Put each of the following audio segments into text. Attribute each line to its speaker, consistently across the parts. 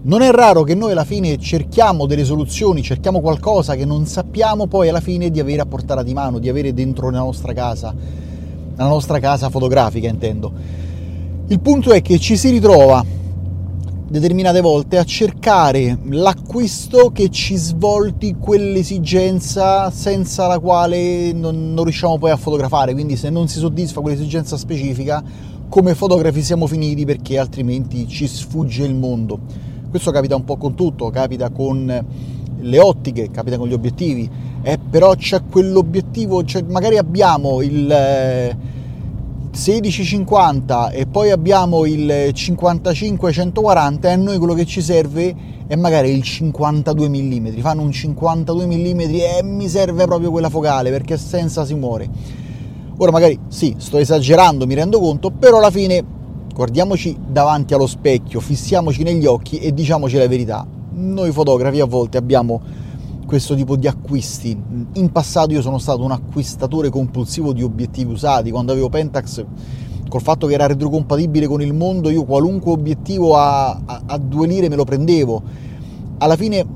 Speaker 1: Non è raro che noi alla fine cerchiamo delle soluzioni, cerchiamo qualcosa che non sappiamo poi alla fine di avere a portata di mano, di avere dentro la nostra casa, la nostra casa fotografica intendo. Il punto è che ci si ritrova determinate volte a cercare l'acquisto che ci svolti quell'esigenza senza la quale non, non, riusciamo poi a fotografare, quindi se non si soddisfa quell'esigenza specifica, come fotografi siamo finiti perché altrimenti ci sfugge il mondo. Questo capita un po' con tutto, capita con le ottiche, capita con gli obiettivi, eh, però c'è quell'obiettivo, cioè magari abbiamo il... Eh, 1650 e poi abbiamo il 55 140 e a noi quello che ci serve è magari il 52 mm fanno un 52 mm e mi serve proprio quella focale perché senza si muore. Ora magari sì sto esagerando mi rendo conto però alla fine guardiamoci davanti allo specchio fissiamoci negli occhi e diciamoci la verità noi fotografi a volte abbiamo questo tipo di acquisti. In passato io sono stato un acquistatore compulsivo di obiettivi usati, quando avevo Pentax col fatto che era retrocompatibile con il mondo, io qualunque obiettivo a, a, a due lire me lo prendevo. Alla fine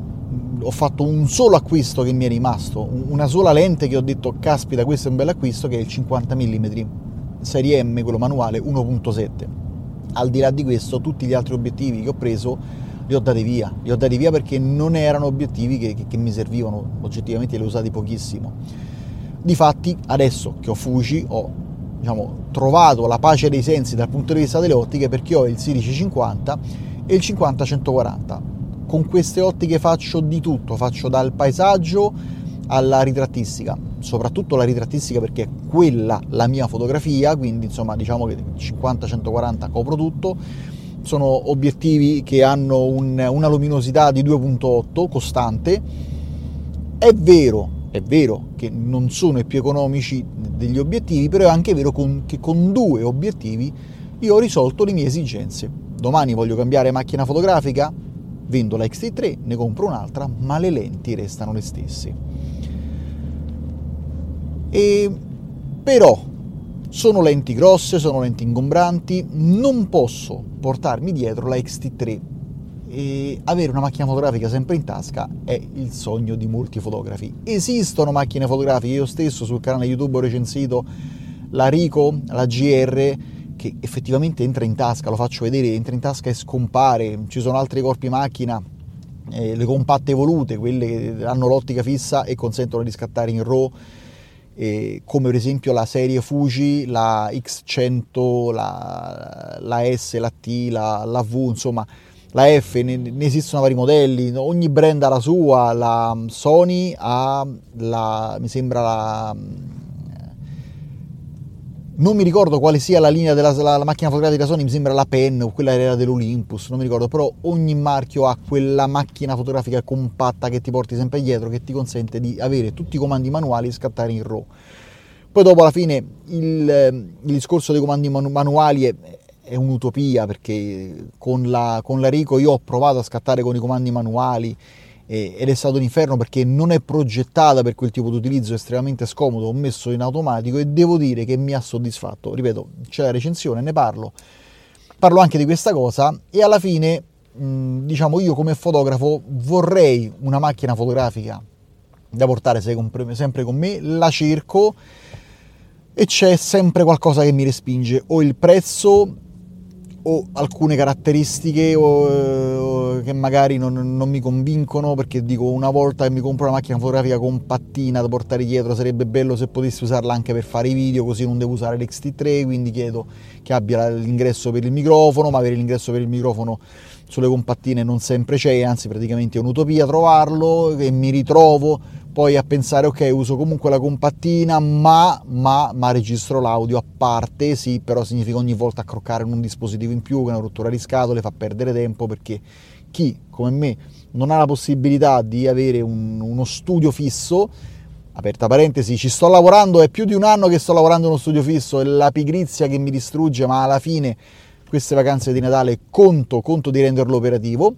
Speaker 1: ho fatto un solo acquisto che mi è rimasto, una sola lente che ho detto caspita questo è un bel acquisto che è il 50 mm serie M, quello manuale 1.7. Al di là di questo tutti gli altri obiettivi che ho preso li ho dati via, li ho dati via perché non erano obiettivi che, che, che mi servivano, oggettivamente li ho usati pochissimo. Difatti adesso che ho Fuji ho diciamo, trovato la pace dei sensi dal punto di vista delle ottiche perché ho il 1650 e il 50-140. Con queste ottiche faccio di tutto, faccio dal paesaggio alla ritrattistica, soprattutto la ritrattistica perché è quella la mia fotografia, quindi insomma diciamo che 50-140 copro tutto sono obiettivi che hanno un, una luminosità di 2.8 costante. È vero, è vero che non sono i più economici degli obiettivi, però è anche vero con, che con due obiettivi io ho risolto le mie esigenze. Domani voglio cambiare macchina fotografica, vendo la XT3, ne compro un'altra, ma le lenti restano le stesse. E però sono lenti grosse, sono lenti ingombranti, non posso portarmi dietro la XT3 e avere una macchina fotografica sempre in tasca è il sogno di molti fotografi. Esistono macchine fotografiche, io stesso sul canale YouTube ho recensito la Rico, la GR, che effettivamente entra in tasca, lo faccio vedere, entra in tasca e scompare, ci sono altri corpi macchina, eh, le compatte evolute, quelle che hanno l'ottica fissa e consentono di scattare in RAW eh, come per esempio la serie Fuji, la X100, la, la S, la T, la, la, V, insomma la F, ne, ne, esistono vari modelli, ogni brand ha la sua, la Sony ha la, mi sembra la non mi ricordo quale sia la linea della la, la macchina fotografica Sony, mi sembra la Pen o quella era dell'Olympus, non mi ricordo, però ogni marchio ha quella macchina fotografica compatta che ti porti sempre dietro, che ti consente di avere tutti i comandi manuali e scattare in RAW. Poi dopo alla fine il, il discorso dei comandi manuali è, è un'utopia perché con la, con la Rico io ho provato a scattare con i comandi manuali ed è stato un inferno perché non è progettata per quel tipo di utilizzo estremamente scomodo, ho messo in automatico e devo dire che mi ha soddisfatto. Ripeto, c'è la recensione, ne parlo, parlo anche di questa cosa e alla fine, diciamo, io come fotografo vorrei una macchina fotografica da portare sempre con me, la cerco e c'è sempre qualcosa che mi respinge, o il prezzo o alcune caratteristiche o, o che magari non, non, mi convincono perché dico una volta che mi compro una macchina fotografica compattina da portare dietro sarebbe bello se potessi usarla anche per fare i video così non devo usare l'XT3 quindi chiedo che abbia l'ingresso per il microfono ma avere l'ingresso per il microfono sulle compattine non sempre c'è anzi praticamente è un'utopia trovarlo e mi ritrovo poi a pensare ok uso comunque la compattina ma, ma, ma registro l'audio a parte sì però significa ogni volta accroccare un dispositivo in più che una rottura di scatole fa perdere tempo perché chi come me non ha la possibilità di avere un, uno studio fisso aperta parentesi ci sto lavorando è più di un anno che sto lavorando in uno studio fisso è la pigrizia che mi distrugge ma alla fine queste vacanze di Natale conto, conto di renderlo operativo.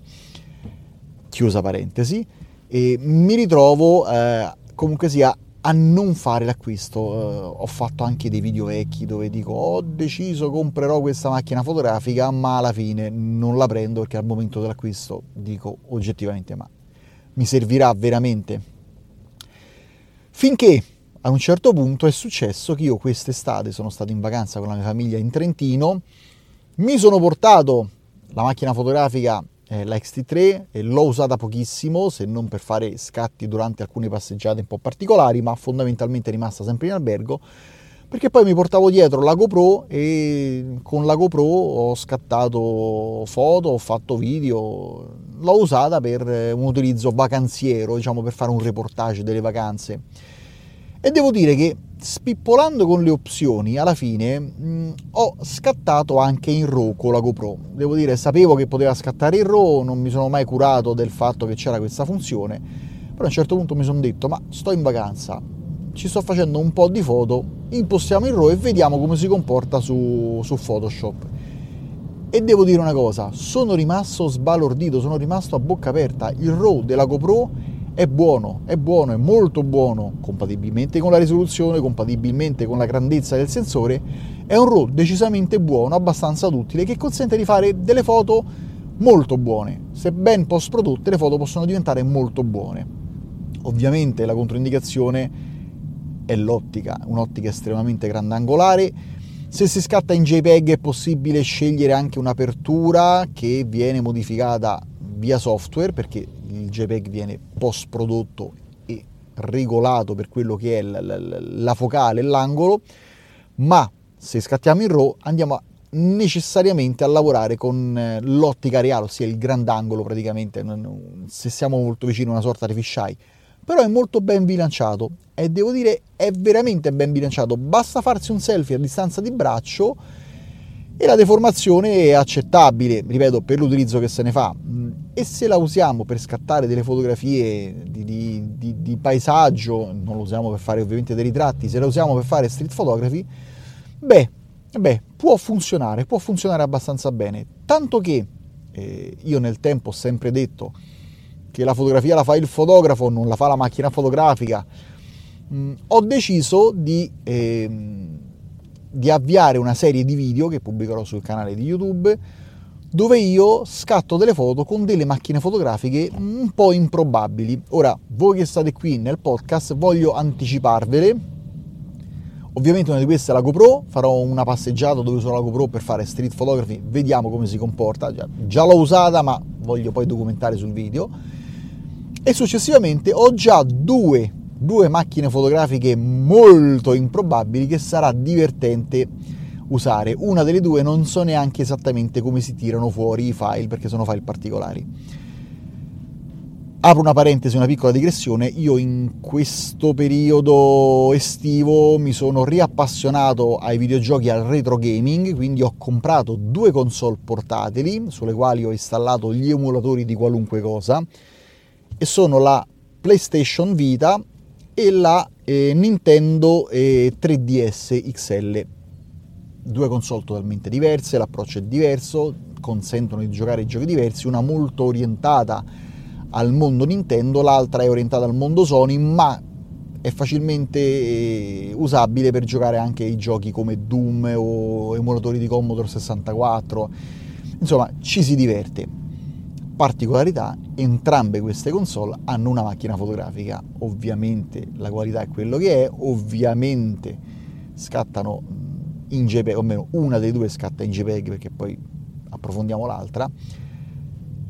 Speaker 1: Chiusa parentesi e mi ritrovo eh, comunque sia a non fare l'acquisto. Uh, ho fatto anche dei video vecchi dove dico ho deciso comprerò questa macchina fotografica, ma alla fine non la prendo perché al momento dell'acquisto dico oggettivamente ma mi servirà veramente. Finché a un certo punto è successo che io quest'estate sono stato in vacanza con la mia famiglia in Trentino, mi sono portato la macchina fotografica eh, la XT3 e l'ho usata pochissimo se non per fare scatti durante alcune passeggiate un po' particolari, ma fondamentalmente è rimasta sempre in albergo perché poi mi portavo dietro la GoPro e con la GoPro ho scattato foto, ho fatto video, l'ho usata per un utilizzo vacanziero, diciamo per fare un reportage delle vacanze. E devo dire che spippolando con le opzioni, alla fine mh, ho scattato anche in RAW con la GoPro. Devo dire, sapevo che poteva scattare in RAW, non mi sono mai curato del fatto che c'era questa funzione, però a un certo punto mi sono detto, ma sto in vacanza, ci sto facendo un po' di foto, impostiamo il RAW e vediamo come si comporta su, su Photoshop. E devo dire una cosa, sono rimasto sbalordito, sono rimasto a bocca aperta. Il RAW della GoPro è buono, è buono, è molto buono, compatibilmente con la risoluzione, compatibilmente con la grandezza del sensore, è un RAW decisamente buono, abbastanza duttile, che consente di fare delle foto molto buone. Se ben post prodotte, le foto possono diventare molto buone. Ovviamente la controindicazione è l'ottica, un'ottica estremamente grandangolare. Se si scatta in JPEG è possibile scegliere anche un'apertura che viene modificata via software perché il JPEG viene post prodotto e regolato per quello che è la, la, la focale l'angolo, ma se scattiamo in RAW andiamo a necessariamente a lavorare con eh, l'ottica reale, ossia il grandangolo praticamente, se siamo molto vicini a una sorta di fisheye però è molto ben bilanciato e devo dire è veramente ben bilanciato, basta farsi un selfie a distanza di braccio e la deformazione è accettabile, ripeto, per l'utilizzo che se ne fa. E se la usiamo per scattare delle fotografie di, di, di, di paesaggio, non la usiamo per fare ovviamente dei ritratti, se la usiamo per fare street photography, beh, beh può funzionare, può funzionare abbastanza bene. Tanto che eh, io nel tempo ho sempre detto che la fotografia la fa il fotografo, non la fa la macchina fotografica, mm, ho deciso di, eh, di avviare una serie di video che pubblicherò sul canale di YouTube dove io scatto delle foto con delle macchine fotografiche un po' improbabili. Ora, voi che state qui nel podcast, voglio anticiparvele. Ovviamente una di queste è la GoPro, farò una passeggiata dove uso la GoPro per fare street photography, vediamo come si comporta. Già, già l'ho usata, ma voglio poi documentare sul video e successivamente ho già due, due macchine fotografiche molto improbabili che sarà divertente usare. Una delle due non so neanche esattamente come si tirano fuori i file perché sono file particolari. Apro una parentesi, una piccola digressione, io in questo periodo estivo mi sono riappassionato ai videogiochi al retro gaming, quindi ho comprato due console portatili sulle quali ho installato gli emulatori di qualunque cosa e sono la PlayStation Vita e la eh, Nintendo eh, 3DS XL. Due console totalmente diverse, l'approccio è diverso, consentono di giocare giochi diversi, una molto orientata al mondo Nintendo, l'altra è orientata al mondo Sony, ma è facilmente eh, usabile per giocare anche i giochi come Doom o emulatori di Commodore 64. Insomma, ci si diverte particolarità, entrambe queste console hanno una macchina fotografica, ovviamente la qualità è quello che è, ovviamente scattano in JPEG, o meno una dei due scatta in JPEG perché poi approfondiamo l'altra.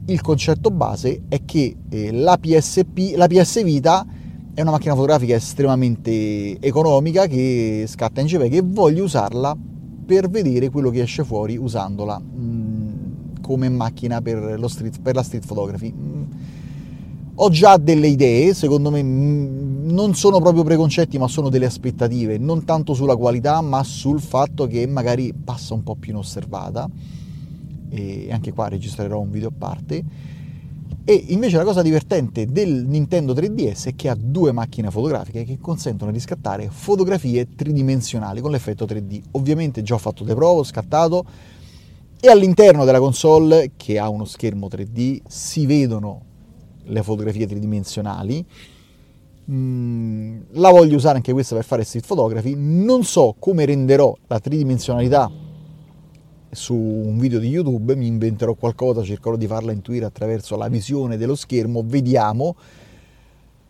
Speaker 1: Il concetto base è che eh, la, PSP, la PS Vita è una macchina fotografica estremamente economica che scatta in JPEG e voglio usarla per vedere quello che esce fuori usandola come macchina per, street, per la street photography. Mm. Ho già delle idee, secondo me mm, non sono proprio preconcetti, ma sono delle aspettative, non tanto sulla qualità, ma sul fatto che magari passa un po' più inosservata. E anche qua registrerò un video a parte. E invece la cosa divertente del Nintendo 3DS è che ha due macchine fotografiche che consentono di scattare fotografie tridimensionali con l'effetto 3D. Ovviamente già ho fatto le prove, ho scattato, e all'interno della console, che ha uno schermo 3D, si vedono le fotografie tridimensionali Mm, la voglio usare anche questa per fare street photography. Non so come renderò la tridimensionalità su un video di YouTube, mi inventerò qualcosa, cercherò di farla intuire attraverso la visione dello schermo, vediamo.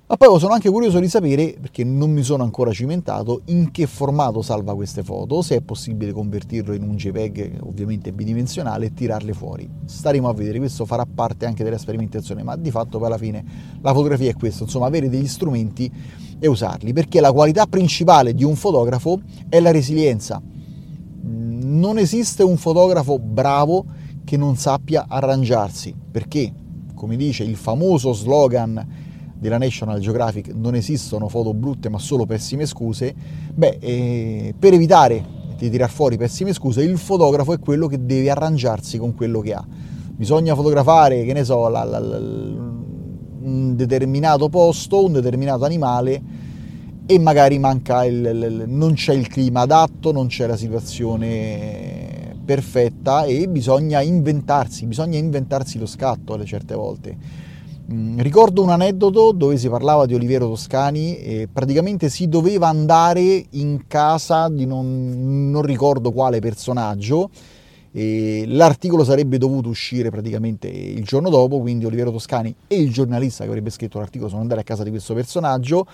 Speaker 1: Ma poi sono anche curioso di sapere, perché non mi sono ancora cimentato, in che formato salva queste foto, se è possibile convertirlo in un JPEG ovviamente bidimensionale e tirarle fuori. Staremo a vedere, questo farà parte anche della sperimentazione, ma di fatto poi alla fine la fotografia è questo, insomma avere degli strumenti e usarli, perché la qualità principale di un fotografo è la resilienza. Non esiste un fotografo bravo che non sappia arrangiarsi, perché, come dice il famoso slogan della National Geographic non esistono foto brutte ma solo pessime scuse, beh, eh, per evitare di tirar fuori pessime scuse, il fotografo è quello che deve arrangiarsi con quello che ha. Bisogna fotografare, che ne so, la, la, la, un determinato posto, un determinato animale e magari manca il, il, non c'è il clima adatto, non c'è la situazione perfetta e bisogna inventarsi, bisogna inventarsi lo scatto alle certe volte ricordo un aneddoto dove si parlava di Oliviero Toscani e praticamente si doveva andare in casa di non, non ricordo quale personaggio l'articolo sarebbe dovuto uscire praticamente il giorno dopo, quindi Oliviero Toscani e il giornalista che avrebbe scritto l'articolo sono andati a casa di questo personaggio.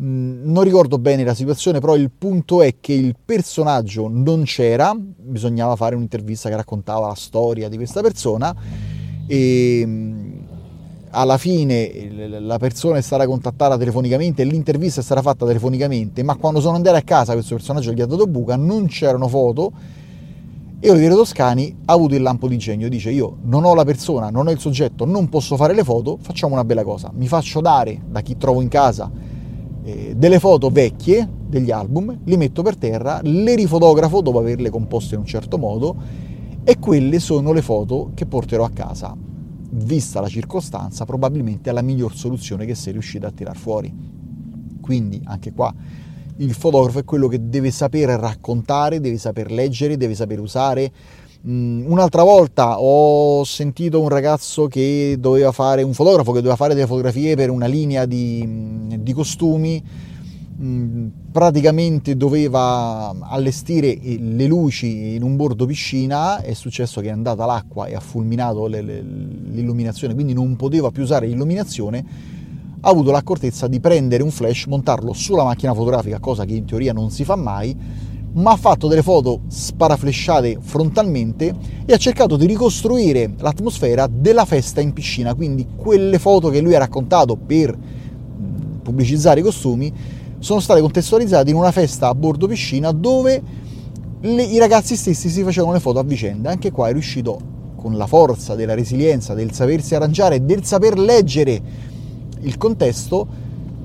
Speaker 1: Mm, non ricordo bene la situazione, però il punto è che il personaggio non c'era, bisognava fare un'intervista che raccontava la storia di questa persona e mm, alla fine la persona stata contattata telefonicamente l'intervista stata fatta telefonicamente, ma quando sono andato a casa questo personaggio gli ha dato buca, non c'erano foto. E Oliviero Toscani ha avuto il lampo di genio, dice io non ho la persona, non ho il soggetto, non posso fare le foto, facciamo una bella cosa, mi faccio dare da chi trovo in casa eh, delle foto vecchie degli album, li metto per terra, le rifotografo dopo averle composte in un certo modo e quelle sono le foto che porterò a casa vista la circostanza, probabilmente è la miglior soluzione che sei riuscito a tirar fuori. Quindi anche qua il fotografo è quello che deve saper raccontare, deve saper leggere, deve saper usare. Mm, un'altra volta ho sentito un ragazzo che doveva fare, un fotografo che doveva fare delle fotografie per una linea di, di costumi Mm, praticamente doveva allestire le luci in un bordo piscina, è successo che è andata l'acqua e ha fulminato le, le, l'illuminazione, quindi non poteva più usare l'illuminazione, ha avuto l'accortezza di prendere un flash, montarlo sulla macchina fotografica, cosa che in teoria non si fa mai, ma ha fatto delle foto sparaflesciate frontalmente e ha cercato di ricostruire l'atmosfera della festa in piscina, quindi quelle foto che lui ha raccontato per mm, pubblicizzare i costumi sono state contestualizzate in una festa a bordo piscina dove le, i ragazzi stessi si facevano le foto a vicenda. Anche qua è riuscito con la forza della resilienza, del sapersi arrangiare, del saper leggere il contesto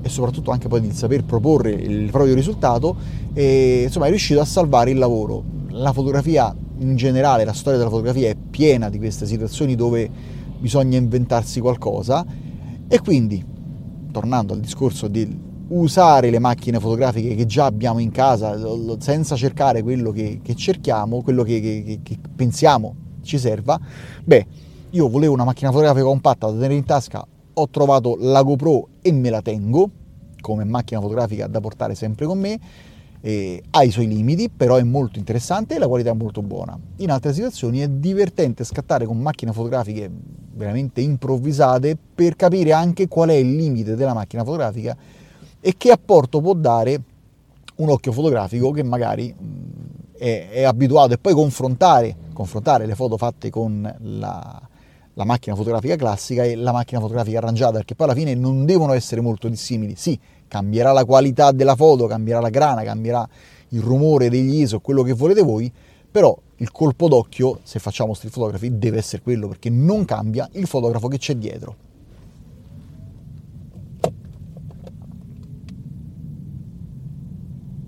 Speaker 1: e soprattutto anche poi del saper proporre il proprio risultato, e, insomma è riuscito a salvare il lavoro. La fotografia in generale, la storia della fotografia è piena di queste situazioni dove bisogna inventarsi qualcosa e quindi, tornando al discorso del usare le macchine fotografiche che già abbiamo in casa senza cercare quello che, che cerchiamo, quello che, che, che, pensiamo ci serva, beh, io volevo una macchina fotografica compatta da tenere in tasca, ho trovato la GoPro e me la tengo come macchina fotografica da portare sempre con me, eh, ha i suoi limiti, però è molto interessante e la qualità è molto buona. In altre situazioni è divertente scattare con macchine fotografiche veramente improvvisate per capire anche qual è il limite della macchina fotografica e che apporto può dare un occhio fotografico che magari è, è abituato e poi confrontare, confrontare, le foto fatte con la, la macchina fotografica classica e la macchina fotografica arrangiata, perché poi alla fine non devono essere molto dissimili. Sì, cambierà la qualità della foto, cambierà la grana, cambierà il rumore degli ISO, quello che volete voi, però il colpo d'occhio, se facciamo street photography, deve essere quello, perché non cambia il fotografo che c'è dietro.